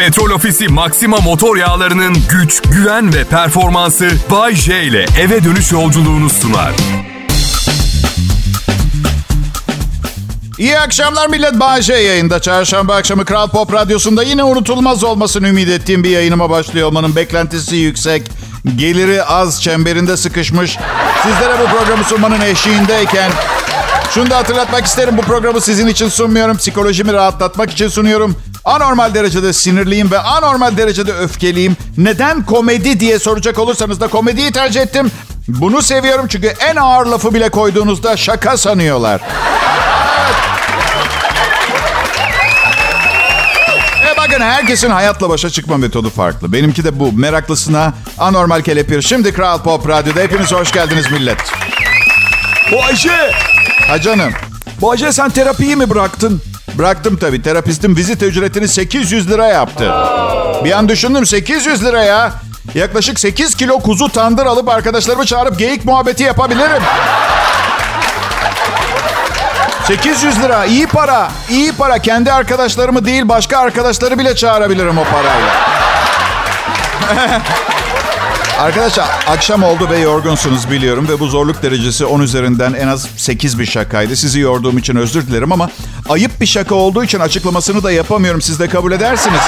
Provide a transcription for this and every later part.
Petrol Ofisi Maxima motor yağlarının güç, güven ve performansı Bay J ile eve dönüş yolculuğunu sunar. İyi akşamlar millet. Bahçe yayında. Çarşamba akşamı Kral Pop Radyosu'nda yine unutulmaz olmasını ümit ettiğim bir yayınıma başlıyor olmanın beklentisi yüksek. Geliri az çemberinde sıkışmış. Sizlere bu programı sunmanın eşiğindeyken şunu da hatırlatmak isterim. Bu programı sizin için sunmuyorum. Psikolojimi rahatlatmak için sunuyorum. Anormal derecede sinirliyim ve anormal derecede öfkeliyim. Neden komedi diye soracak olursanız da komediyi tercih ettim. Bunu seviyorum çünkü en ağır lafı bile koyduğunuzda şaka sanıyorlar. E bakın herkesin hayatla başa çıkma metodu farklı. Benimki de bu. Meraklısına anormal kelepir. Şimdi Kral Pop Radyo'da hepiniz hoş geldiniz millet. Bu Ayşe. Ha canım. Bu Ayşe sen terapiyi mi bıraktın? Bıraktım tabii. Terapistin vizit ücretini 800 lira yaptı. Bir an düşündüm 800 lira ya. Yaklaşık 8 kilo kuzu tandır alıp arkadaşlarımı çağırıp geyik muhabbeti yapabilirim. 800 lira iyi para. iyi para. Kendi arkadaşlarımı değil başka arkadaşları bile çağırabilirim o parayla. Arkadaşlar akşam oldu ve yorgunsunuz biliyorum ve bu zorluk derecesi 10 üzerinden en az 8 bir şakaydı. Sizi yorduğum için özür dilerim ama ayıp bir şaka olduğu için açıklamasını da yapamıyorum. Siz de kabul edersiniz.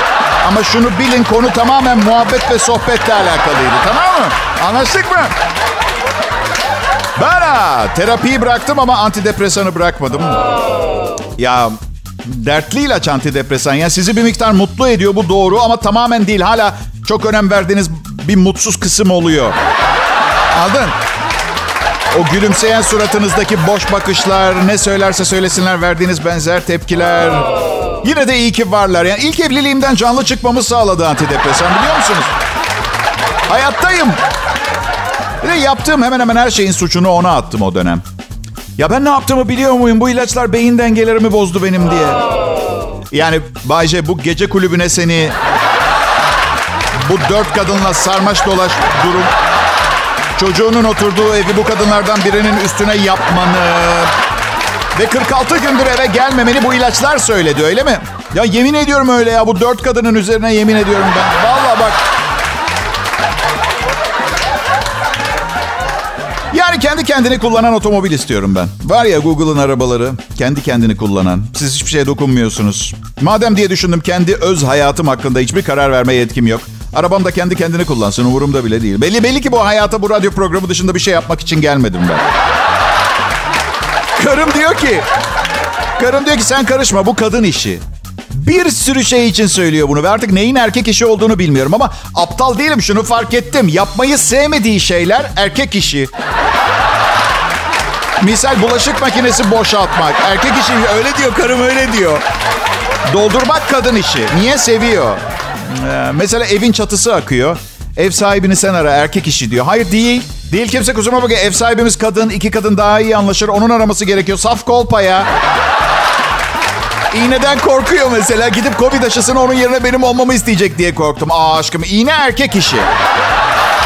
Ama şunu bilin konu tamamen muhabbet ve sohbetle alakalıydı tamam mı? Anlaştık mı? Ben ha, terapiyi bıraktım ama antidepresanı bırakmadım. Ya dertli ilaç antidepresan. Yani sizi bir miktar mutlu ediyor bu doğru ama tamamen değil. Hala çok önem verdiğiniz bir mutsuz kısım oluyor. Anladın? O gülümseyen suratınızdaki boş bakışlar, ne söylerse söylesinler verdiğiniz benzer tepkiler. Yine de iyi ki varlar. Yani ilk evliliğimden canlı çıkmamı sağladı antidepresan biliyor musunuz? Hayattayım. Bir de yaptığım hemen hemen her şeyin suçunu ona attım o dönem. Ya ben ne yaptığımı biliyor muyum? Bu ilaçlar beyin dengelerimi bozdu benim diye. Yani Bayce bu gece kulübüne seni bu dört kadınla sarmaş dolaş durum çocuğunun oturduğu evi bu kadınlardan birinin üstüne yapmanı ve 46 gündür eve gelmemeni bu ilaçlar söyledi öyle mi? Ya yemin ediyorum öyle ya bu dört kadının üzerine yemin ediyorum ben. Vallahi bak Yani kendi kendini kullanan otomobil istiyorum ben. Var ya Google'ın arabaları kendi kendini kullanan. Siz hiçbir şeye dokunmuyorsunuz. Madem diye düşündüm kendi öz hayatım hakkında hiçbir karar verme yetkim yok. Arabam da kendi kendini kullansın umurumda bile değil. Belli belli ki bu hayata bu radyo programı dışında bir şey yapmak için gelmedim ben. Karım diyor ki, karım diyor ki sen karışma bu kadın işi. Bir sürü şey için söylüyor bunu ve artık neyin erkek işi olduğunu bilmiyorum ama aptal değilim şunu fark ettim. Yapmayı sevmediği şeyler erkek işi. Misal bulaşık makinesi boşaltmak. Erkek işi öyle diyor karım öyle diyor. Doldurmak kadın işi. Niye seviyor? Ee, mesela evin çatısı akıyor. Ev sahibini sen ara erkek işi diyor. Hayır değil. Değil kimse kusuruma bakıyor. Ev sahibimiz kadın. iki kadın daha iyi anlaşır. Onun araması gerekiyor. Saf kolpa ya. İğneden korkuyor mesela. Gidip Covid aşısını onun yerine benim olmamı isteyecek diye korktum. Aa aşkım iğne erkek işi.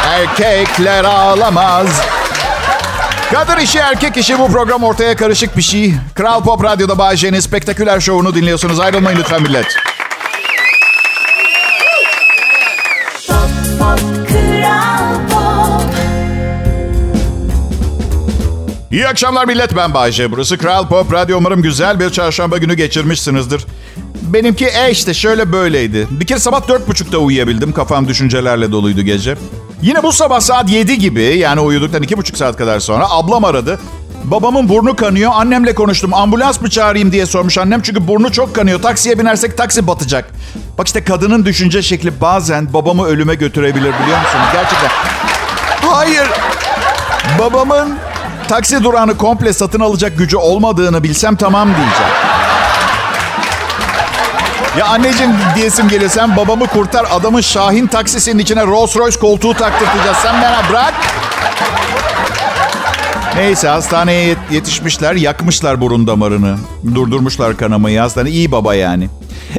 Erkekler ağlamaz. Kadın işi erkek işi bu program ortaya karışık bir şey. Kral Pop Radyo'da Bay J'nin spektaküler şovunu dinliyorsunuz. Ayrılmayın lütfen millet. İyi akşamlar millet ben Bayce. Burası Kral Pop Radyo. Umarım güzel bir çarşamba günü geçirmişsinizdir. Benimki e işte şöyle böyleydi. Bir kere sabah dört buçukta uyuyabildim. Kafam düşüncelerle doluydu gece. Yine bu sabah saat 7 gibi yani uyuduktan iki buçuk saat kadar sonra ablam aradı. Babamın burnu kanıyor. Annemle konuştum. Ambulans mı çağırayım diye sormuş annem. Çünkü burnu çok kanıyor. Taksiye binersek taksi batacak. Bak işte kadının düşünce şekli bazen babamı ölüme götürebilir biliyor musunuz? Gerçekten. Hayır. Babamın taksi durağını komple satın alacak gücü olmadığını bilsem tamam diyeceğim. Ya anneciğim diyesim geliyor. Sen babamı kurtar. Adamın Şahin taksisinin içine Rolls Royce koltuğu taktırtacağız. Sen bana bırak. Neyse hastaneye yet- yetişmişler. Yakmışlar burun damarını. Durdurmuşlar kanamayı. Hastane iyi baba yani.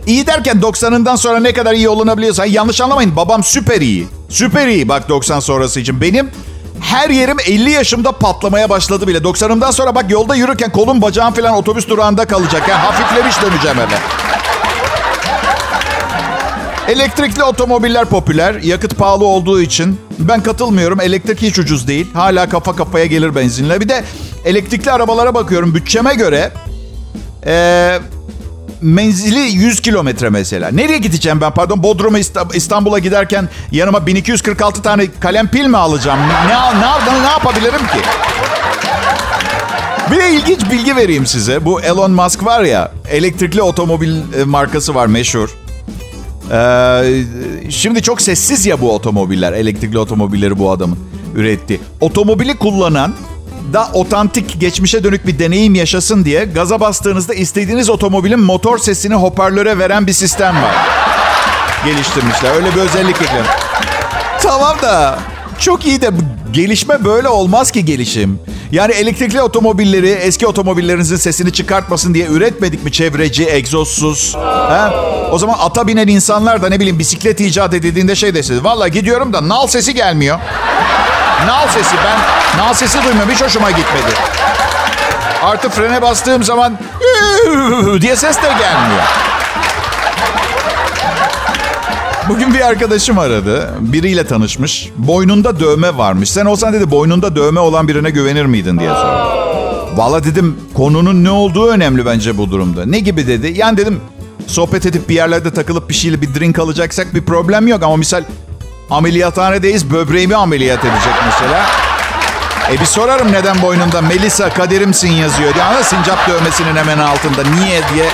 İyi derken 90'ından sonra ne kadar iyi olunabiliyorsa. Yanlış anlamayın. Babam süper iyi. Süper iyi bak 90 sonrası için. Benim her yerim 50 yaşımda patlamaya başladı bile. 90'ımdan sonra bak yolda yürürken kolum bacağım falan otobüs durağında kalacak. Yani hafiflemiş döneceğim eve. Elektrikli otomobiller popüler. Yakıt pahalı olduğu için. Ben katılmıyorum. Elektrik hiç ucuz değil. Hala kafa kafaya gelir benzinle. Bir de elektrikli arabalara bakıyorum. Bütçeme göre ee, menzili 100 kilometre mesela. Nereye gideceğim ben pardon? Bodrum'a İsta- İstanbul'a giderken yanıma 1246 tane kalem pil mi alacağım? Ne, ne, ne, ne yapabilirim ki? Bir de ilginç bilgi vereyim size. Bu Elon Musk var ya, elektrikli otomobil e, markası var meşhur. Ee, şimdi çok sessiz ya bu otomobiller, elektrikli otomobilleri bu adamın üretti. Otomobili kullanan da otantik geçmişe dönük bir deneyim yaşasın diye gaza bastığınızda istediğiniz otomobilin motor sesini hoparlöre veren bir sistem var. Geliştirmişler. Öyle bir özellik ekledim. Tamam da çok iyi de gelişme böyle olmaz ki gelişim. Yani elektrikli otomobilleri eski otomobillerinizin sesini çıkartmasın diye üretmedik mi çevreci, egzozsuz? Ha? O zaman ata binen insanlar da ne bileyim bisiklet icat edildiğinde şey desin. Valla gidiyorum da nal sesi gelmiyor. Nal sesi ben nal sesi duymuyorum hiç hoşuma gitmedi. Artı frene bastığım zaman diye ses de gelmiyor. Bugün bir arkadaşım aradı. Biriyle tanışmış. Boynunda dövme varmış. Sen olsan dedi boynunda dövme olan birine güvenir miydin diye sordu. Valla dedim konunun ne olduğu önemli bence bu durumda. Ne gibi dedi. Yani dedim sohbet edip bir yerlerde takılıp bir şeyle bir drink alacaksak bir problem yok. Ama misal ameliyathanedeyiz böbreğimi ameliyat edecek mesela. E bir sorarım neden boynunda Melisa kaderimsin yazıyor diye. Ama sincap dövmesinin hemen altında niye diye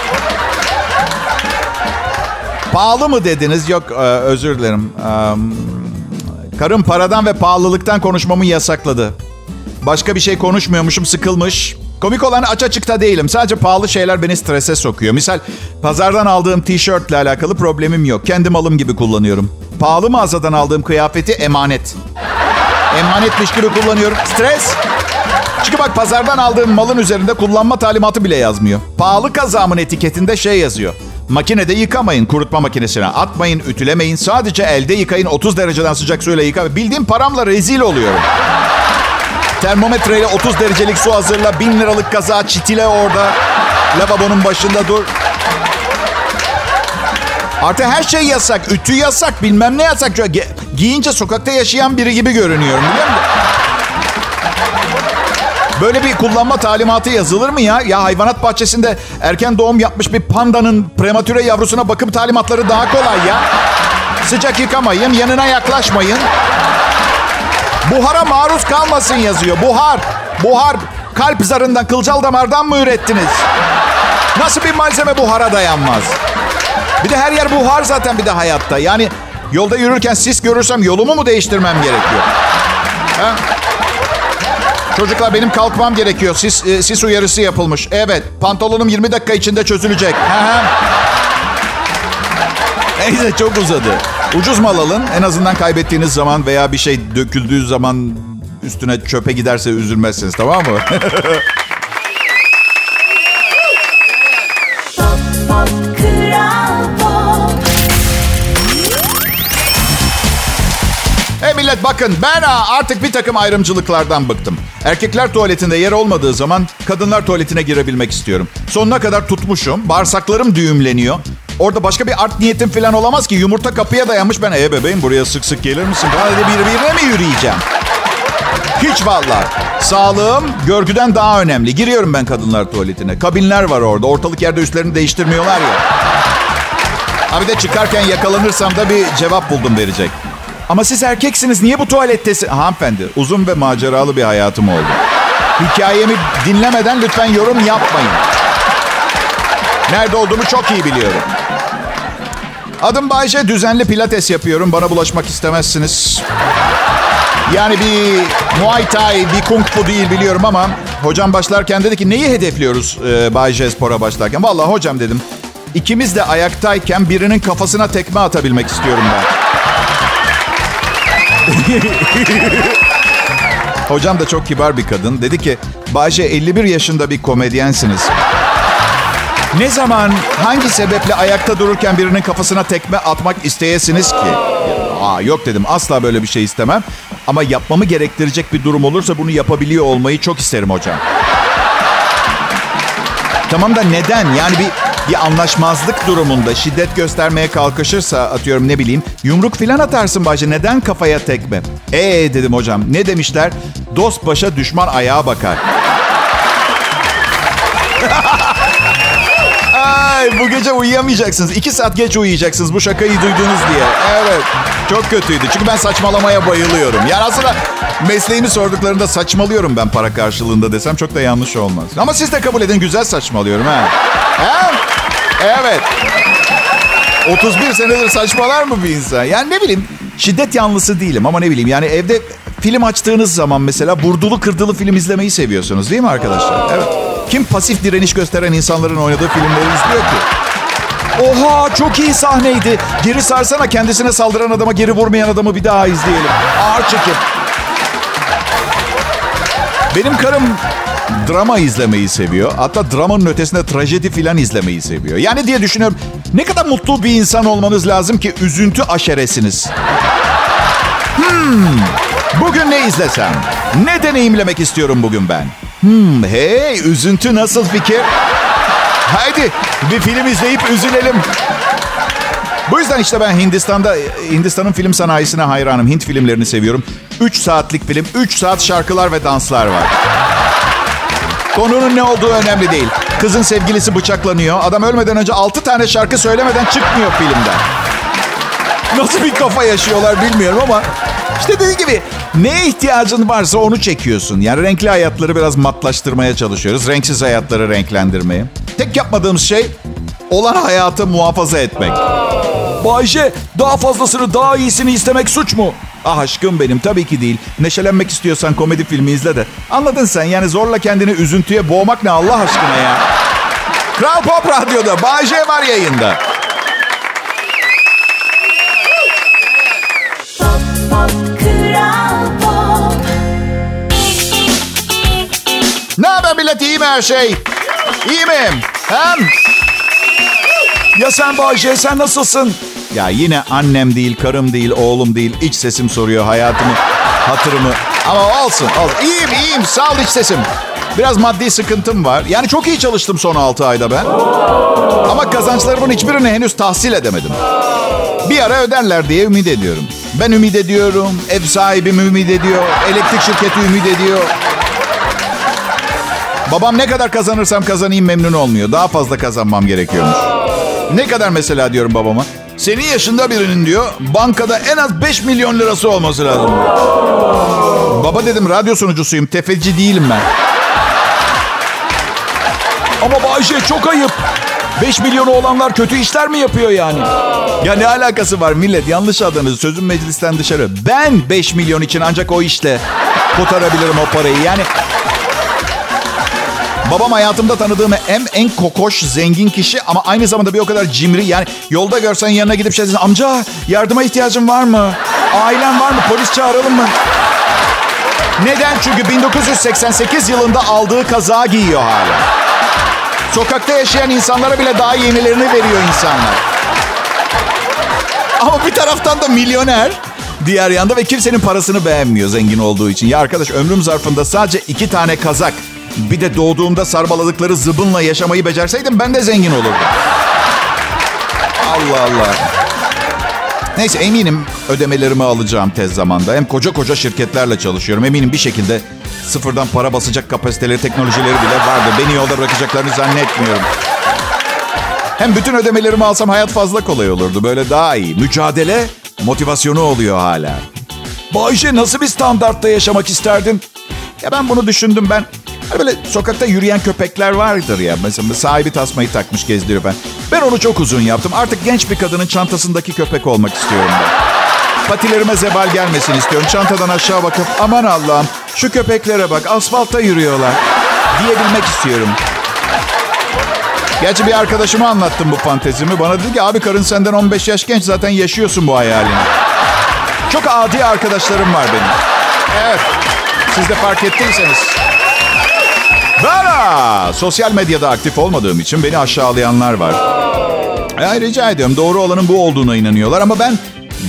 Pahalı mı dediniz? Yok e, özür dilerim. E, karım paradan ve pahalılıktan konuşmamı yasakladı. Başka bir şey konuşmuyormuşum sıkılmış. Komik olan aç açıkta değilim. Sadece pahalı şeyler beni strese sokuyor. Misal pazardan aldığım tişörtle alakalı problemim yok. Kendi malım gibi kullanıyorum. Pahalı mağazadan aldığım kıyafeti emanet. Emanetmiş gibi kullanıyorum. Stres. Çünkü bak pazardan aldığım malın üzerinde kullanma talimatı bile yazmıyor. Pahalı kazağımın etiketinde şey yazıyor. Makinede yıkamayın, kurutma makinesine atmayın, ütülemeyin. Sadece elde yıkayın, 30 dereceden sıcak suyla yıkayın. Bildiğim paramla rezil oluyorum. Termometreyle 30 derecelik su hazırla, 1000 liralık kazağı çitile orada. Lavabonun başında dur. Artık her şey yasak. Ütü yasak, bilmem ne yasak. Giyince sokakta yaşayan biri gibi görünüyorum biliyor musun? Böyle bir kullanma talimatı yazılır mı ya? Ya hayvanat bahçesinde erken doğum yapmış bir pandanın prematüre yavrusuna bakım talimatları daha kolay ya. Sıcak yıkamayın, yanına yaklaşmayın. Buhara maruz kalmasın yazıyor. Buhar, buhar kalp zarından, kılcal damardan mı ürettiniz? Nasıl bir malzeme buhara dayanmaz? Bir de her yer buhar zaten bir de hayatta. Yani yolda yürürken sis görürsem yolumu mu değiştirmem gerekiyor? Ha? Çocuklar benim kalkmam gerekiyor. Sis, e, sis uyarısı yapılmış. Evet. Pantolonum 20 dakika içinde çözülecek. Neyse çok uzadı. Ucuz mal alın. En azından kaybettiğiniz zaman veya bir şey döküldüğü zaman üstüne çöpe giderse üzülmezsiniz tamam mı? Pop pop kral pop Hey millet bakın ben artık bir takım ayrımcılıklardan bıktım. Erkekler tuvaletinde yer olmadığı zaman kadınlar tuvaletine girebilmek istiyorum. Sonuna kadar tutmuşum. Bağırsaklarım düğümleniyor. Orada başka bir art niyetim falan olamaz ki. Yumurta kapıya dayanmış. Ben e bebeğim buraya sık sık gelir misin? Dedi birbirine mi yürüyeceğim? Hiç vallahi. Sağlığım görgüden daha önemli. Giriyorum ben kadınlar tuvaletine. Kabinler var orada. Ortalık yerde üstlerini değiştirmiyorlar ya. Ha bir de çıkarken yakalanırsam da bir cevap buldum verecek. Ama siz erkeksiniz niye bu tuvalettesiniz? Hanımefendi uzun ve maceralı bir hayatım oldu. Hikayemi dinlemeden lütfen yorum yapmayın. Nerede olduğumu çok iyi biliyorum. Adım Bayce, düzenli pilates yapıyorum. Bana bulaşmak istemezsiniz. Yani bir Muay Thai, bir Kung Fu değil biliyorum ama hocam başlarken dedi ki neyi hedefliyoruz e, Bay J Spor'a başlarken? Vallahi hocam dedim. İkimiz de ayaktayken birinin kafasına tekme atabilmek istiyorum ben. Hocam da çok kibar bir kadın. Dedi ki Bayce 51 yaşında bir komedyensiniz. Ne zaman, hangi sebeple ayakta dururken birinin kafasına tekme atmak isteyesiniz ki? Aa, yok dedim asla böyle bir şey istemem. Ama yapmamı gerektirecek bir durum olursa bunu yapabiliyor olmayı çok isterim hocam. Tamam da neden? Yani bir bir anlaşmazlık durumunda şiddet göstermeye kalkışırsa atıyorum ne bileyim yumruk filan atarsın Bayce. Neden kafaya tekme? Ee dedim hocam. Ne demişler? Dost başa düşman ayağa bakar. Ay bu gece uyuyamayacaksınız. İki saat geç uyuyacaksınız bu şakayı duydunuz diye. Evet. Çok kötüydü. Çünkü ben saçmalamaya bayılıyorum. Yani aslında mesleğimi sorduklarında saçmalıyorum ben para karşılığında desem çok da yanlış olmaz. Ama siz de kabul edin güzel saçmalıyorum ha. ha? Evet. 31 senedir saçmalar mı bir insan? Yani ne bileyim şiddet yanlısı değilim ama ne bileyim yani evde film açtığınız zaman mesela burdulu kırdılı film izlemeyi seviyorsunuz değil mi arkadaşlar? Evet. Kim pasif direniş gösteren insanların oynadığı filmleri izliyor ki? Oha çok iyi sahneydi. Geri sarsana kendisine saldıran adama geri vurmayan adamı bir daha izleyelim. Ağır çekim. Benim karım drama izlemeyi seviyor. Hatta dramanın ötesinde trajedi filan izlemeyi seviyor. Yani diye düşünüyorum. Ne kadar mutlu bir insan olmanız lazım ki üzüntü aşeresiniz. Hmm, bugün ne izlesem? Ne deneyimlemek istiyorum bugün ben? Hmm, hey üzüntü nasıl fikir? Haydi bir film izleyip üzülelim. Bu yüzden işte ben Hindistan'da Hindistan'ın film sanayisine hayranım. Hint filmlerini seviyorum. 3 saatlik film, 3 saat şarkılar ve danslar var. Konunun ne olduğu önemli değil. Kızın sevgilisi bıçaklanıyor. Adam ölmeden önce 6 tane şarkı söylemeden çıkmıyor filmden. Nasıl bir kafa yaşıyorlar bilmiyorum ama işte dediğim gibi neye ihtiyacın varsa onu çekiyorsun. Yani renkli hayatları biraz matlaştırmaya çalışıyoruz. Renksiz hayatları renklendirmeye. Tek yapmadığımız şey olan hayatı muhafaza etmek. Bayce daha fazlasını daha iyisini istemek suç mu? Ah aşkım benim tabii ki değil. Neşelenmek istiyorsan komedi filmi izle de. Anladın sen yani zorla kendini üzüntüye boğmak ne Allah aşkına ya. Kral Pop Radyo'da Bay J var yayında. Ne haber millet iyi mi her şey? İyi mi? Hem? Ya sen Bayce sen nasılsın? Ya yine annem değil, karım değil, oğlum değil. iç sesim soruyor hayatımı, hatırımı. Ama olsun, olsun. İyiyim, iyiyim. Sağ ol iç sesim. Biraz maddi sıkıntım var. Yani çok iyi çalıştım son 6 ayda ben. Ama kazançlarımın hiçbirini henüz tahsil edemedim. Bir ara öderler diye ümit ediyorum. Ben ümit ediyorum, ev sahibim ümit ediyor, elektrik şirketi ümit ediyor. Babam ne kadar kazanırsam kazanayım memnun olmuyor. Daha fazla kazanmam gerekiyormuş. Ne kadar mesela diyorum babama. Senin yaşında birinin diyor bankada en az 5 milyon lirası olması lazım. Baba dedim radyo sunucusuyum tefeci değilim ben. Ama Bayce çok ayıp. 5 milyonu olanlar kötü işler mi yapıyor yani? Ya ne alakası var millet yanlış adınız sözüm meclisten dışarı. Ben 5 milyon için ancak o işle kotarabilirim o parayı. Yani Babam hayatımda tanıdığım en, en kokoş, zengin kişi ama aynı zamanda bir o kadar cimri. Yani yolda görsen yanına gidip şey desin, amca yardıma ihtiyacın var mı? Ailen var mı? Polis çağıralım mı? Neden? Çünkü 1988 yılında aldığı kazağı giyiyor hala. Sokakta yaşayan insanlara bile daha yenilerini veriyor insanlar. Ama bir taraftan da milyoner. Diğer yanda ve kimsenin parasını beğenmiyor zengin olduğu için. Ya arkadaş ömrüm zarfında sadece iki tane kazak, bir de doğduğumda sarmaladıkları zıbınla yaşamayı becerseydim ben de zengin olurdum. Allah Allah. Neyse eminim ödemelerimi alacağım tez zamanda. Hem koca koca şirketlerle çalışıyorum. Eminim bir şekilde sıfırdan para basacak kapasiteleri, teknolojileri bile vardı. Beni yolda bırakacaklarını zannetmiyorum. Hem bütün ödemelerimi alsam hayat fazla kolay olurdu. Böyle daha iyi. Mücadele motivasyonu oluyor hala. Bayce nasıl bir standartta yaşamak isterdin? Ya ben bunu düşündüm ben. Hani böyle sokakta yürüyen köpekler vardır ya. Mesela sahibi tasmayı takmış gezdiriyor ben. Ben onu çok uzun yaptım. Artık genç bir kadının çantasındaki köpek olmak istiyorum ben. Patilerime zebal gelmesin istiyorum. Çantadan aşağı bakıp aman Allah'ım şu köpeklere bak asfaltta yürüyorlar diyebilmek istiyorum. Gerçi bir arkadaşıma anlattım bu fantezimi. Bana dedi ki abi karın senden 15 yaş genç zaten yaşıyorsun bu hayalini. Çok adi arkadaşlarım var benim. Evet. Siz de fark ettiyseniz. Bana! Sosyal medyada aktif olmadığım için beni aşağılayanlar var. Ya, rica ediyorum doğru olanın bu olduğuna inanıyorlar ama ben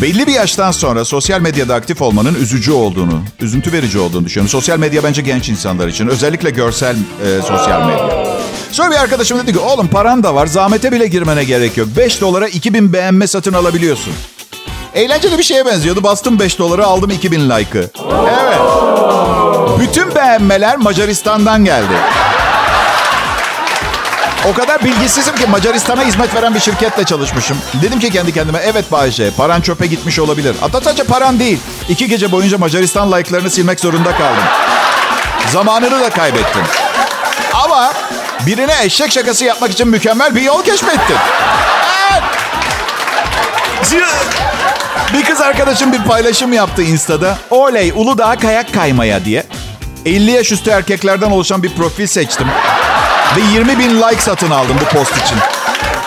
belli bir yaştan sonra sosyal medyada aktif olmanın üzücü olduğunu, üzüntü verici olduğunu düşünüyorum. Sosyal medya bence genç insanlar için özellikle görsel e, sosyal medya. Sonra bir arkadaşım dedi ki oğlum paran da var zahmete bile girmene gerek yok. 5 dolara 2000 beğenme satın alabiliyorsun. Eğlenceli bir şeye benziyordu. Bastım 5 doları aldım 2000 like'ı. Evet. Bütün beğenmeler Macaristan'dan geldi. O kadar bilgisizim ki Macaristan'a hizmet veren bir şirketle çalışmışım. Dedim ki kendi kendime evet Bayce paran çöpe gitmiş olabilir. Hatta sadece paran değil. İki gece boyunca Macaristan like'larını silmek zorunda kaldım. Zamanını da kaybettim. Ama birine eşek şakası yapmak için mükemmel bir yol keşfettim. Bir kız arkadaşım bir paylaşım yaptı Insta'da. Oley Uludağ kayak kaymaya diye. 50 yaş üstü erkeklerden oluşan bir profil seçtim. Ve 20 bin like satın aldım bu post için.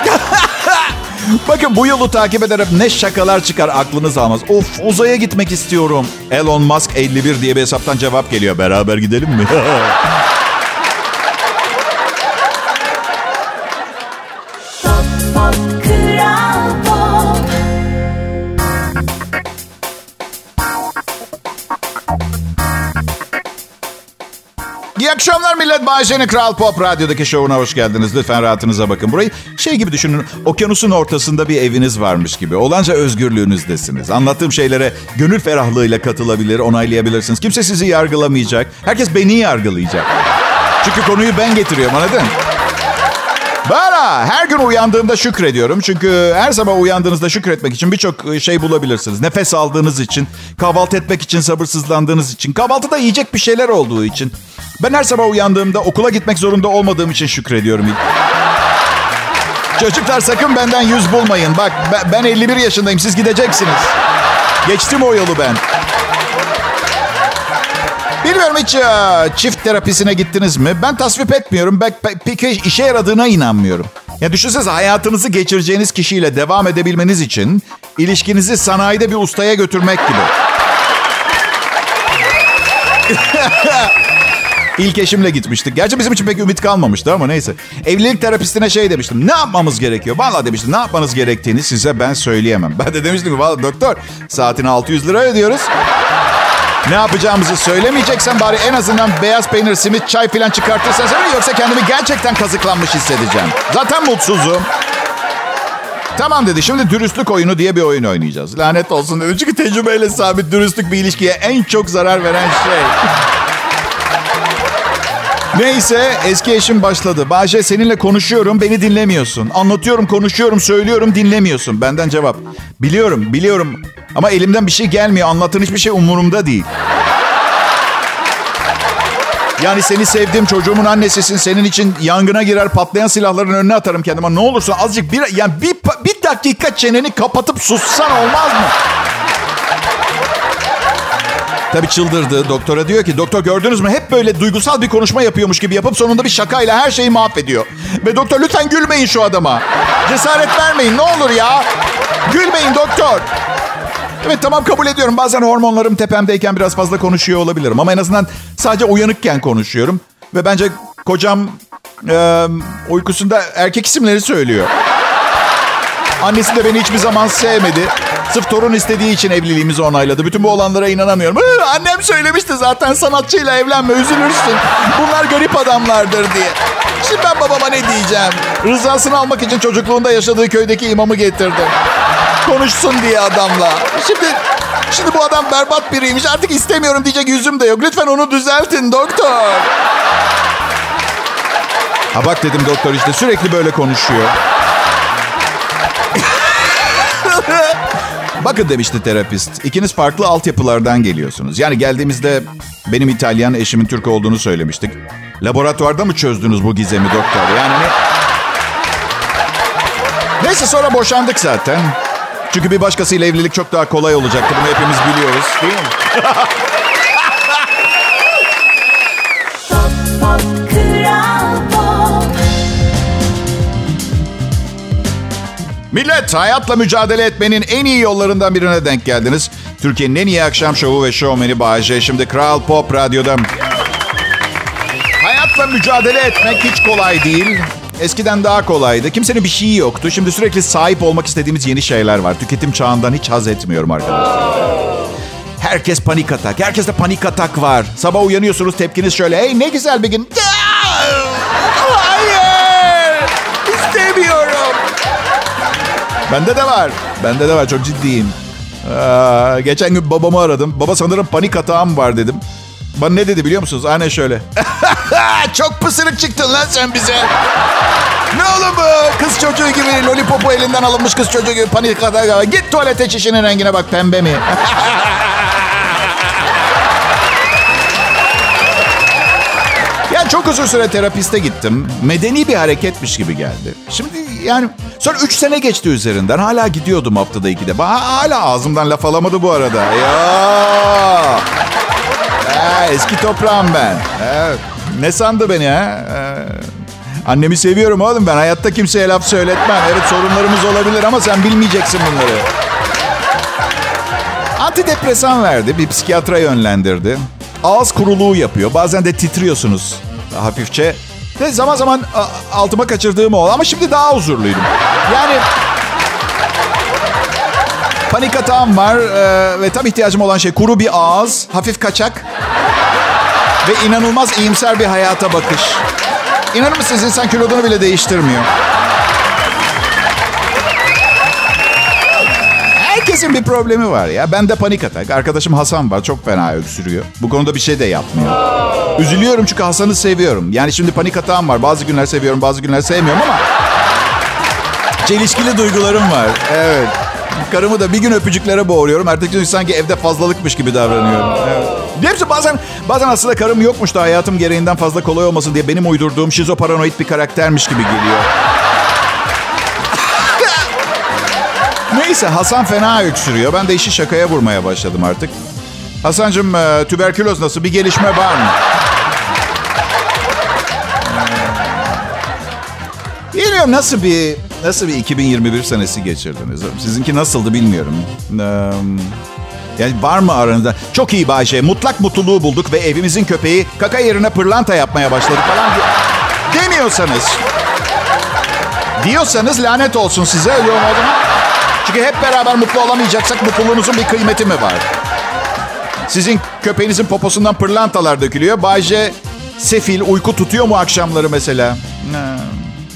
Bakın bu yolu takip ederek ne şakalar çıkar aklınız almaz. Of uzaya gitmek istiyorum. Elon Musk 51 diye bir hesaptan cevap geliyor. Beraber gidelim mi? İyi akşamlar millet. Bayşe'nin Kral Pop Radyo'daki şovuna hoş geldiniz. Lütfen rahatınıza bakın. Burayı şey gibi düşünün. Okyanusun ortasında bir eviniz varmış gibi. Olanca özgürlüğünüzdesiniz. Anlattığım şeylere gönül ferahlığıyla katılabilir, onaylayabilirsiniz. Kimse sizi yargılamayacak. Herkes beni yargılayacak. Çünkü konuyu ben getiriyorum anladın? Bana her gün uyandığımda şükrediyorum. Çünkü her sabah uyandığınızda şükretmek için birçok şey bulabilirsiniz. Nefes aldığınız için, kahvaltı etmek için sabırsızlandığınız için, kahvaltıda yiyecek bir şeyler olduğu için. Ben her sabah uyandığımda okula gitmek zorunda olmadığım için şükrediyorum. Çocuklar sakın benden yüz bulmayın. Bak ben 51 yaşındayım siz gideceksiniz. Geçtim o yolu ben. Bilmiyorum hiç e, çift terapisine gittiniz mi? Ben tasvip etmiyorum. Ben pe- pek işe yaradığına inanmıyorum. Ya düşünsenize hayatınızı geçireceğiniz kişiyle devam edebilmeniz için ilişkinizi sanayide bir ustaya götürmek gibi. İlk eşimle gitmiştik. Gerçi bizim için pek ümit kalmamıştı ama neyse. Evlilik terapistine şey demiştim. Ne yapmamız gerekiyor? Vallahi demiştim ne yapmanız gerektiğini size ben söyleyemem. Ben de demiştim ki valla doktor saatine 600 lira ödüyoruz. Ne yapacağımızı söylemeyeceksen bari en azından beyaz peynir, simit, çay falan çıkartırsan söyle. Yoksa kendimi gerçekten kazıklanmış hissedeceğim. Zaten mutsuzum. Tamam dedi. Şimdi dürüstlük oyunu diye bir oyun oynayacağız. Lanet olsun dedi. Çünkü tecrübeyle sabit dürüstlük bir ilişkiye en çok zarar veren şey. Neyse eski eşim başladı. Bahçe seninle konuşuyorum beni dinlemiyorsun. Anlatıyorum konuşuyorum söylüyorum dinlemiyorsun. Benden cevap. Biliyorum biliyorum ama elimden bir şey gelmiyor. Anlattığın hiçbir şey umurumda değil. Yani seni sevdim çocuğumun annesisin. Senin için yangına girer patlayan silahların önüne atarım kendime. Ne olursa azıcık bir, yani bir, bir dakika çeneni kapatıp sussan olmaz mı? Tabii çıldırdı. Doktora diyor ki doktor gördünüz mü hep böyle duygusal bir konuşma yapıyormuş gibi yapıp sonunda bir şakayla her şeyi mahvediyor. Ve doktor lütfen gülmeyin şu adama. Cesaret vermeyin ne olur ya. Gülmeyin doktor. Evet tamam kabul ediyorum. Bazen hormonlarım tepemdeyken biraz fazla konuşuyor olabilirim. Ama en azından sadece uyanıkken konuşuyorum. Ve bence kocam e, uykusunda erkek isimleri söylüyor. Annesi de beni hiçbir zaman sevmedi. Sırf torun istediği için evliliğimizi onayladı. Bütün bu olanlara inanamıyorum. Hı, Annem söylemişti zaten sanatçıyla evlenme üzülürsün. Bunlar garip adamlardır diye. Şimdi ben babama ne diyeceğim? Rızasını almak için çocukluğunda yaşadığı köydeki imamı getirdim. Konuşsun diye adamla. Şimdi şimdi bu adam berbat biriymiş. Artık istemiyorum diyecek yüzüm de yok. Lütfen onu düzeltin doktor. Ha bak dedim doktor işte sürekli böyle konuşuyor. Bakın demişti terapist. İkiniz farklı altyapılardan geliyorsunuz. Yani geldiğimizde benim İtalyan, eşimin Türk olduğunu söylemiştik. Laboratuvarda mı çözdünüz bu gizemi doktor? Yani ne? Neyse sonra boşandık zaten. Çünkü bir başkasıyla evlilik çok daha kolay olacaktı. Bunu hepimiz biliyoruz. Değil mi? Millet hayatla mücadele etmenin en iyi yollarından birine denk geldiniz. Türkiye'nin en iyi akşam şovu ve şovmeni Bayece. Şimdi Kral Pop Radyo'da. Hayatla mücadele etmek hiç kolay değil. Eskiden daha kolaydı. Kimsenin bir şeyi yoktu. Şimdi sürekli sahip olmak istediğimiz yeni şeyler var. Tüketim çağından hiç haz etmiyorum arkadaşlar. Herkes panik atak. Herkeste panik atak var. Sabah uyanıyorsunuz tepkiniz şöyle. Hey ne güzel bir gün. Hayır. Bende de var. Bende de var. Çok ciddiyim. Aa, geçen gün babamı aradım. Baba sanırım panik atağım var dedim. Bana ne dedi biliyor musunuz? Aynen şöyle. Çok pısırık çıktın lan sen bize. Ne oğlum bu? Kız çocuğu gibi lollipopu elinden alınmış kız çocuğu gibi panik atağa. Git tuvalete çişinin rengine bak pembe mi? çok uzun süre terapiste gittim. Medeni bir hareketmiş gibi geldi. Şimdi yani sonra 3 sene geçti üzerinden. Hala gidiyordum haftada ikide. Ba- Hala ağzımdan laf alamadı bu arada. Ya. Ha, eski toprağım ben. Evet. Ne sandı beni ha? Ee, annemi seviyorum oğlum ben. Hayatta kimseye laf söyletmem. Evet sorunlarımız olabilir ama sen bilmeyeceksin bunları. Antidepresan verdi. Bir psikiyatra yönlendirdi. Ağız kuruluğu yapıyor. Bazen de titriyorsunuz hafifçe. Ve zaman zaman altıma kaçırdığım oldu. Ama şimdi daha huzurluydum. Yani panik atağım var. e, ve tam ihtiyacım olan şey kuru bir ağız, hafif kaçak ve inanılmaz iyimser bir hayata bakış. İnanır mısınız insan kilodunu bile değiştirmiyor. Herkesin bir problemi var ya. Bende panik atak. Arkadaşım Hasan var. Çok fena öksürüyor. Bu konuda bir şey de yapmıyor. Üzülüyorum çünkü Hasan'ı seviyorum. Yani şimdi panik atağım var. Bazı günler seviyorum, bazı günler sevmiyorum ama... Çelişkili duygularım var. Evet. Karımı da bir gün öpücüklere boğuruyorum. Ertesi gün sanki evde fazlalıkmış gibi davranıyorum. Evet. Hepsi bazen bazen aslında karım yokmuş da hayatım gereğinden fazla kolay olmasın diye benim uydurduğum şizoparanoid bir karaktermiş gibi geliyor. Neyse Hasan fena öksürüyor. Ben de işi şakaya vurmaya başladım artık. Hasancığım e, tüberküloz nasıl? Bir gelişme var mı? Ee, Bilmiyorum nasıl bir nasıl bir 2021 senesi geçirdiniz? Sizinki nasıldı bilmiyorum. Ee, yani var mı aranızda? Çok iyi Bayşe. Mutlak mutluluğu bulduk ve evimizin köpeği kaka yerine pırlanta yapmaya başladı falan. Demiyorsanız. Diyorsanız lanet olsun size. Öyle olmadı mı? Çünkü hep beraber mutlu olamayacaksak mutluluğumuzun bir kıymeti mi var? Sizin köpeğinizin poposundan pırlantalar dökülüyor. Bayce sefil uyku tutuyor mu akşamları mesela? Ha.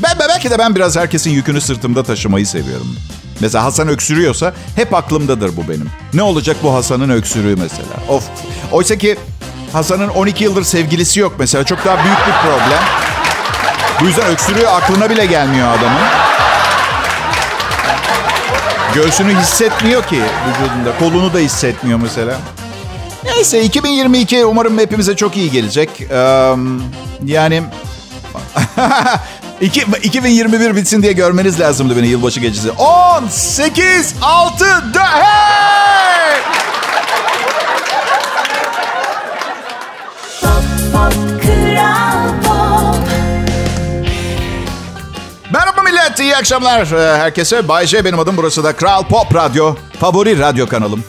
Ben belki de ben biraz herkesin yükünü sırtımda taşımayı seviyorum. Mesela Hasan öksürüyorsa hep aklımdadır bu benim. Ne olacak bu Hasan'ın öksürüğü mesela? Of. Oysa ki Hasan'ın 12 yıldır sevgilisi yok mesela. Çok daha büyük bir problem. Bu yüzden öksürüğü aklına bile gelmiyor adamın. Göğsünü hissetmiyor ki vücudunda. Kolunu da hissetmiyor mesela. Neyse 2022 umarım hepimize çok iyi gelecek. Ee, yani İki- 2021 bitsin diye görmeniz lazımdı beni yılbaşı gecesi. 10, 8, 6, 4, hey! Millet, iyi akşamlar Ee, herkese. Bay J benim adım, burası da Kral Pop Radyo. Favori radyo kanalım.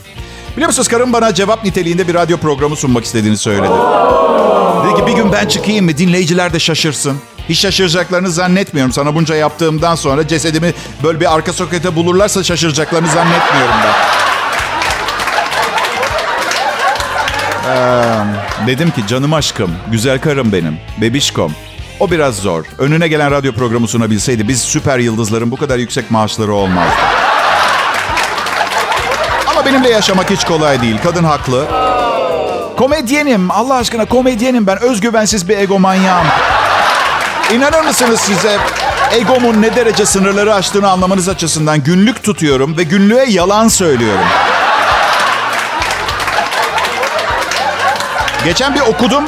Biliyor musunuz karım bana cevap niteliğinde bir radyo programı sunmak istediğini söyledi. Dedi ki bir gün ben çıkayım mı dinleyiciler de şaşırsın. Hiç şaşıracaklarını zannetmiyorum. Sana bunca yaptığımdan sonra cesedimi böyle bir arka sokete bulurlarsa şaşıracaklarını zannetmiyorum ben. Ee, dedim ki canım aşkım, güzel karım benim, bebişkom. O biraz zor. Önüne gelen radyo programı sunabilseydi biz süper yıldızların bu kadar yüksek maaşları olmazdı. Ama benimle yaşamak hiç kolay değil. Kadın haklı. Komedyenim. Allah aşkına komedyenim ben. Özgüvensiz bir egomanyağım. İnanır mısınız size egomun ne derece sınırları aştığını anlamanız açısından günlük tutuyorum ve günlüğe yalan söylüyorum. Geçen bir okudum.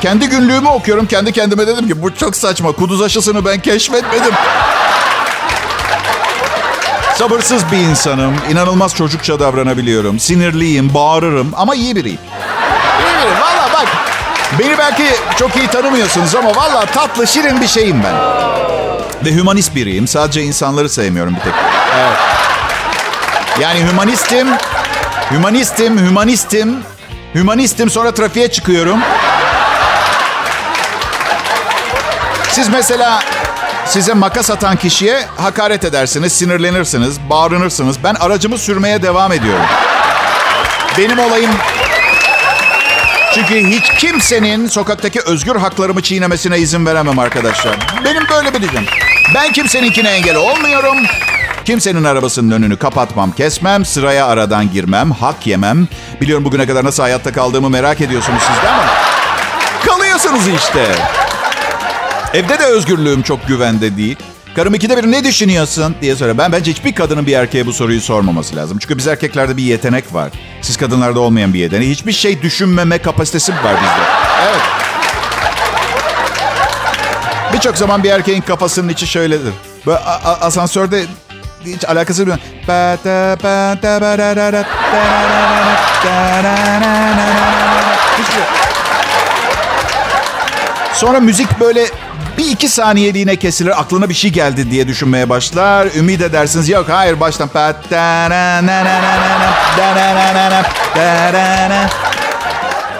Kendi günlüğümü okuyorum. Kendi kendime dedim ki bu çok saçma. Kuduz aşısını ben keşfetmedim. Sabırsız bir insanım. İnanılmaz çocukça davranabiliyorum. Sinirliyim, bağırırım ama iyi biriyim. İyi biriyim. Valla bak. Beni belki çok iyi tanımıyorsunuz ama valla tatlı, şirin bir şeyim ben. Ve hümanist biriyim. Sadece insanları sevmiyorum bir tek. Evet. Yani hümanistim, hümanistim, hümanistim, hümanistim. Sonra trafiğe çıkıyorum. Siz mesela size makas atan kişiye hakaret edersiniz, sinirlenirsiniz, bağırınırsınız. Ben aracımı sürmeye devam ediyorum. Benim olayım... Çünkü hiç kimsenin sokaktaki özgür haklarımı çiğnemesine izin veremem arkadaşlar. Benim böyle bir diyeceğim. Ben kimseninkine engel olmuyorum. Kimsenin arabasının önünü kapatmam, kesmem, sıraya aradan girmem, hak yemem. Biliyorum bugüne kadar nasıl hayatta kaldığımı merak ediyorsunuz siz de ama kalıyorsunuz işte. Evde de özgürlüğüm çok güvende değil. Karım ikide bir ne düşünüyorsun diye soruyor. Ben bence hiçbir kadının bir erkeğe bu soruyu sormaması lazım. Çünkü biz erkeklerde bir yetenek var. Siz kadınlarda olmayan bir yetenek. Hiçbir şey düşünmeme kapasitesi var bizde. Evet. Birçok zaman bir erkeğin kafasının içi şöyledir. Böyle asansörde hiç alakası yok. Sonra müzik böyle bir iki saniyeliğine kesilir. Aklına bir şey geldi diye düşünmeye başlar. Ümit edersiniz. Yok hayır baştan.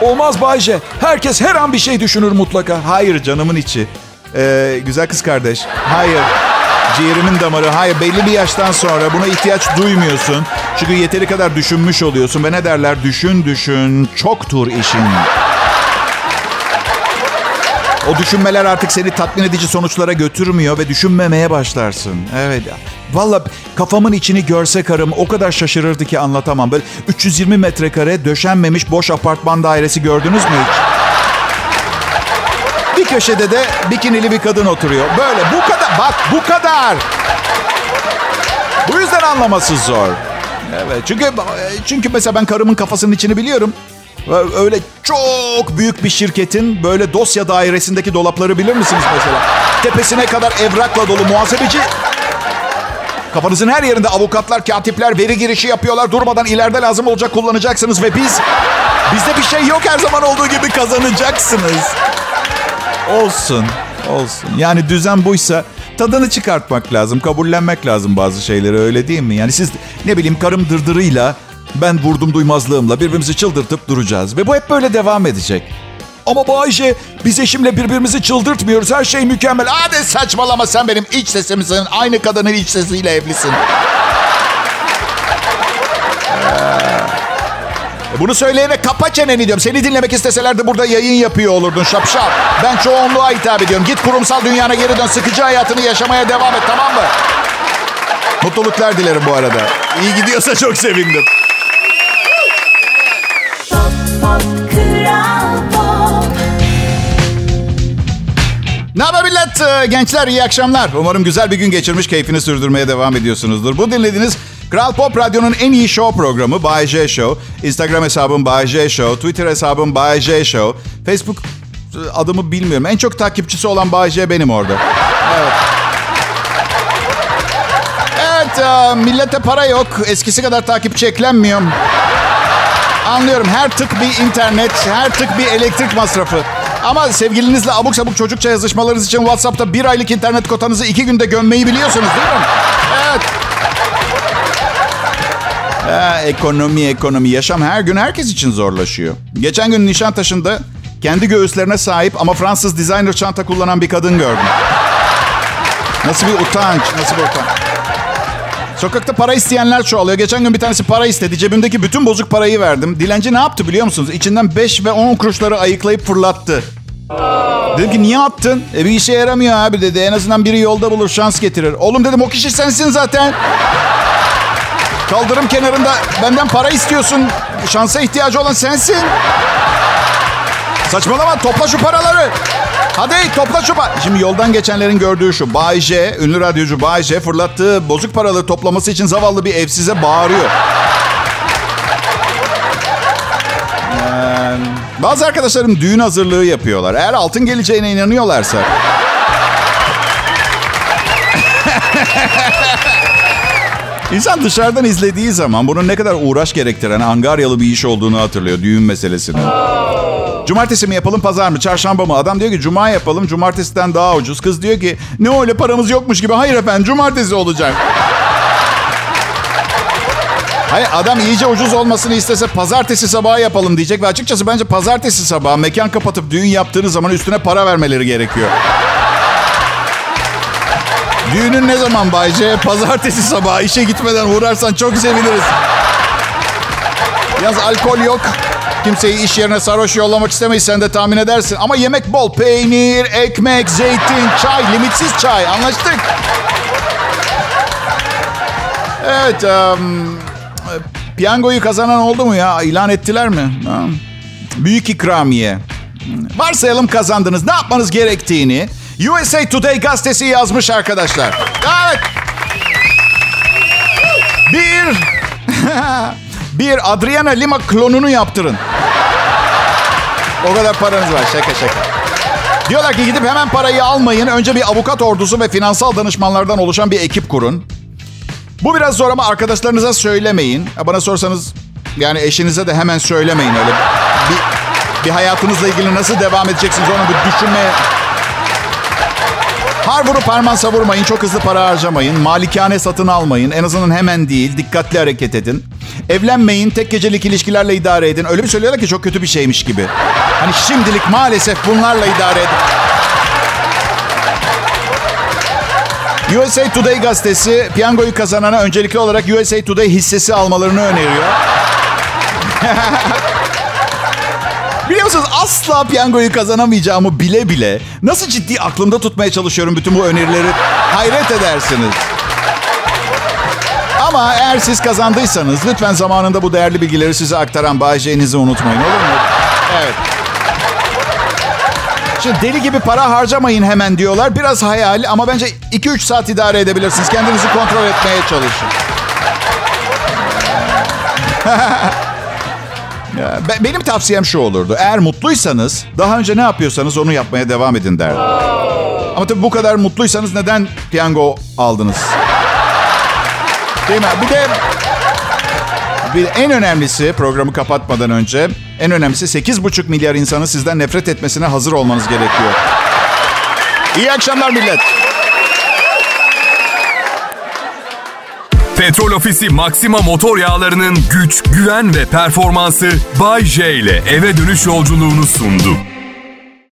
Olmaz Bayce. Herkes her an bir şey düşünür mutlaka. Hayır canımın içi. Ee, güzel kız kardeş. Hayır. Ciğerimin damarı. Hayır belli bir yaştan sonra buna ihtiyaç duymuyorsun. Çünkü yeteri kadar düşünmüş oluyorsun. Ve ne derler? Düşün düşün. Çoktur işin. O düşünmeler artık seni tatmin edici sonuçlara götürmüyor ve düşünmemeye başlarsın. Evet. Valla kafamın içini görse karım o kadar şaşırırdı ki anlatamam. Böyle 320 metrekare döşenmemiş boş apartman dairesi gördünüz mü hiç? Bir köşede de bikinili bir kadın oturuyor. Böyle bu kadar. Bak bu kadar. Bu yüzden anlaması zor. Evet çünkü çünkü mesela ben karımın kafasının içini biliyorum. Öyle çok büyük bir şirketin böyle dosya dairesindeki dolapları bilir misiniz mesela? Tepesine kadar evrakla dolu muhasebeci. Kafanızın her yerinde avukatlar, katipler veri girişi yapıyorlar. Durmadan ileride lazım olacak kullanacaksınız ve biz... Bizde bir şey yok her zaman olduğu gibi kazanacaksınız. Olsun, olsun. Yani düzen buysa tadını çıkartmak lazım, kabullenmek lazım bazı şeyleri öyle değil mi? Yani siz ne bileyim karım dırdırıyla ben vurdum duymazlığımla birbirimizi çıldırtıp duracağız. Ve bu hep böyle devam edecek. Ama Bayce biz eşimle birbirimizi çıldırtmıyoruz. Her şey mükemmel. Hadi saçmalama sen benim iç sesimsin. Aynı kadının iç sesiyle evlisin. Ee, Bunu söyleyene kapa çeneni diyorum. Seni dinlemek isteselerdi burada yayın yapıyor olurdun şapşal. Ben çoğunluğa hitap ediyorum. Git kurumsal dünyana geri dön. Sıkıcı hayatını yaşamaya devam et tamam mı? Mutluluklar dilerim bu arada. İyi gidiyorsa çok sevindim. Ne haber millet? Ee, Gençler iyi akşamlar. Umarım güzel bir gün geçirmiş, keyfini sürdürmeye devam ediyorsunuzdur. Bu dinlediğiniz Kral Pop Radyo'nun en iyi show programı Bay J Show. Instagram hesabım Bay J Show. Twitter hesabım Bay J Show. Facebook e, adımı bilmiyorum. En çok takipçisi olan Bay J benim orada. Evet. Evet, e, millete para yok. Eskisi kadar takipçi eklenmiyor. Anlıyorum. Her tık bir internet, her tık bir elektrik masrafı. Ama sevgilinizle abuk sabuk çocukça yazışmalarınız için WhatsApp'ta bir aylık internet kotanızı iki günde gömmeyi biliyorsunuz değil mi? Evet. Ha, ekonomi, ekonomi. Yaşam her gün herkes için zorlaşıyor. Geçen gün Nişantaşı'nda kendi göğüslerine sahip ama Fransız designer çanta kullanan bir kadın gördüm. Nasıl bir utanç, nasıl bir utanç. Sokakta para isteyenler çoğalıyor. Geçen gün bir tanesi para istedi. Cebimdeki bütün bozuk parayı verdim. Dilenci ne yaptı biliyor musunuz? İçinden 5 ve 10 kuruşları ayıklayıp fırlattı. Dedim ki niye attın? E bir işe yaramıyor abi dedi. En azından biri yolda bulur, şans getirir. Oğlum dedim o kişi sensin zaten. Kaldırım kenarında benden para istiyorsun. Şansa ihtiyacı olan sensin. Saçmalama topla şu paraları. Hadi topla şu pa- Şimdi yoldan geçenlerin gördüğü şu. Bay J, ünlü radyocu Bay J fırlattığı bozuk paraları toplaması için zavallı bir evsize bağırıyor. Ee, bazı arkadaşlarım düğün hazırlığı yapıyorlar. Eğer altın geleceğine inanıyorlarsa... İnsan dışarıdan izlediği zaman bunun ne kadar uğraş gerektiren angaryalı bir iş olduğunu hatırlıyor düğün meselesini. Cumartesi mi yapalım pazar mı çarşamba mı? Adam diyor ki cuma yapalım cumartesiden daha ucuz. Kız diyor ki ne öyle paramız yokmuş gibi. Hayır efendim cumartesi olacak. Hayır adam iyice ucuz olmasını istese pazartesi sabahı yapalım diyecek. Ve açıkçası bence pazartesi sabahı mekan kapatıp düğün yaptığınız zaman üstüne para vermeleri gerekiyor. Düğünün ne zaman Bayce? Pazartesi sabahı işe gitmeden uğrarsan çok seviniriz. Yalnız alkol yok. Kimseyi iş yerine sarhoş yollamak istemeyiz sen de tahmin edersin. Ama yemek bol. Peynir, ekmek, zeytin, çay, limitsiz çay. Anlaştık. Evet. Um, piyangoyu kazanan oldu mu ya? İlan ettiler mi? Büyük ikramiye. Varsayalım kazandınız. Ne yapmanız gerektiğini USA Today gazetesi yazmış arkadaşlar. Evet. Bir... bir Adriana Lima klonunu yaptırın. O kadar paranız var. Şaka şaka. Diyorlar ki gidip hemen parayı almayın. Önce bir avukat ordusu ve finansal danışmanlardan oluşan bir ekip kurun. Bu biraz zor ama arkadaşlarınıza söylemeyin. Bana sorsanız yani eşinize de hemen söylemeyin öyle. Bir, bir hayatınızla ilgili nasıl devam edeceksiniz onu bir düşünmeye... Har vurup parman savurmayın. Çok hızlı para harcamayın. Malikane satın almayın. En azından hemen değil. Dikkatli hareket edin. Evlenmeyin. Tek gecelik ilişkilerle idare edin. Öyle bir söylüyorlar ki çok kötü bir şeymiş gibi. Hani şimdilik maalesef bunlarla idare edin. USA Today gazetesi piyangoyu kazanana öncelikli olarak USA Today hissesi almalarını öneriyor. Biliyor musunuz asla piyangoyu kazanamayacağımı bile bile nasıl ciddi aklımda tutmaya çalışıyorum bütün bu önerileri hayret edersiniz. Ama eğer siz kazandıysanız lütfen zamanında bu değerli bilgileri size aktaran Bayce'nizi unutmayın olur mu? Evet. Şimdi deli gibi para harcamayın hemen diyorlar. Biraz hayal ama bence 2-3 saat idare edebilirsiniz. Kendinizi kontrol etmeye çalışın. Benim tavsiyem şu olurdu. Eğer mutluysanız daha önce ne yapıyorsanız onu yapmaya devam edin derdim. Ama tabii bu kadar mutluysanız neden piyango aldınız? Değil mi? Bir de bir en önemlisi programı kapatmadan önce en önemlisi 8,5 milyar insanın sizden nefret etmesine hazır olmanız gerekiyor. İyi akşamlar millet. Petrol Ofisi Maxima motor yağlarının güç, güven ve performansı Bay J ile eve dönüş yolculuğunu sundu.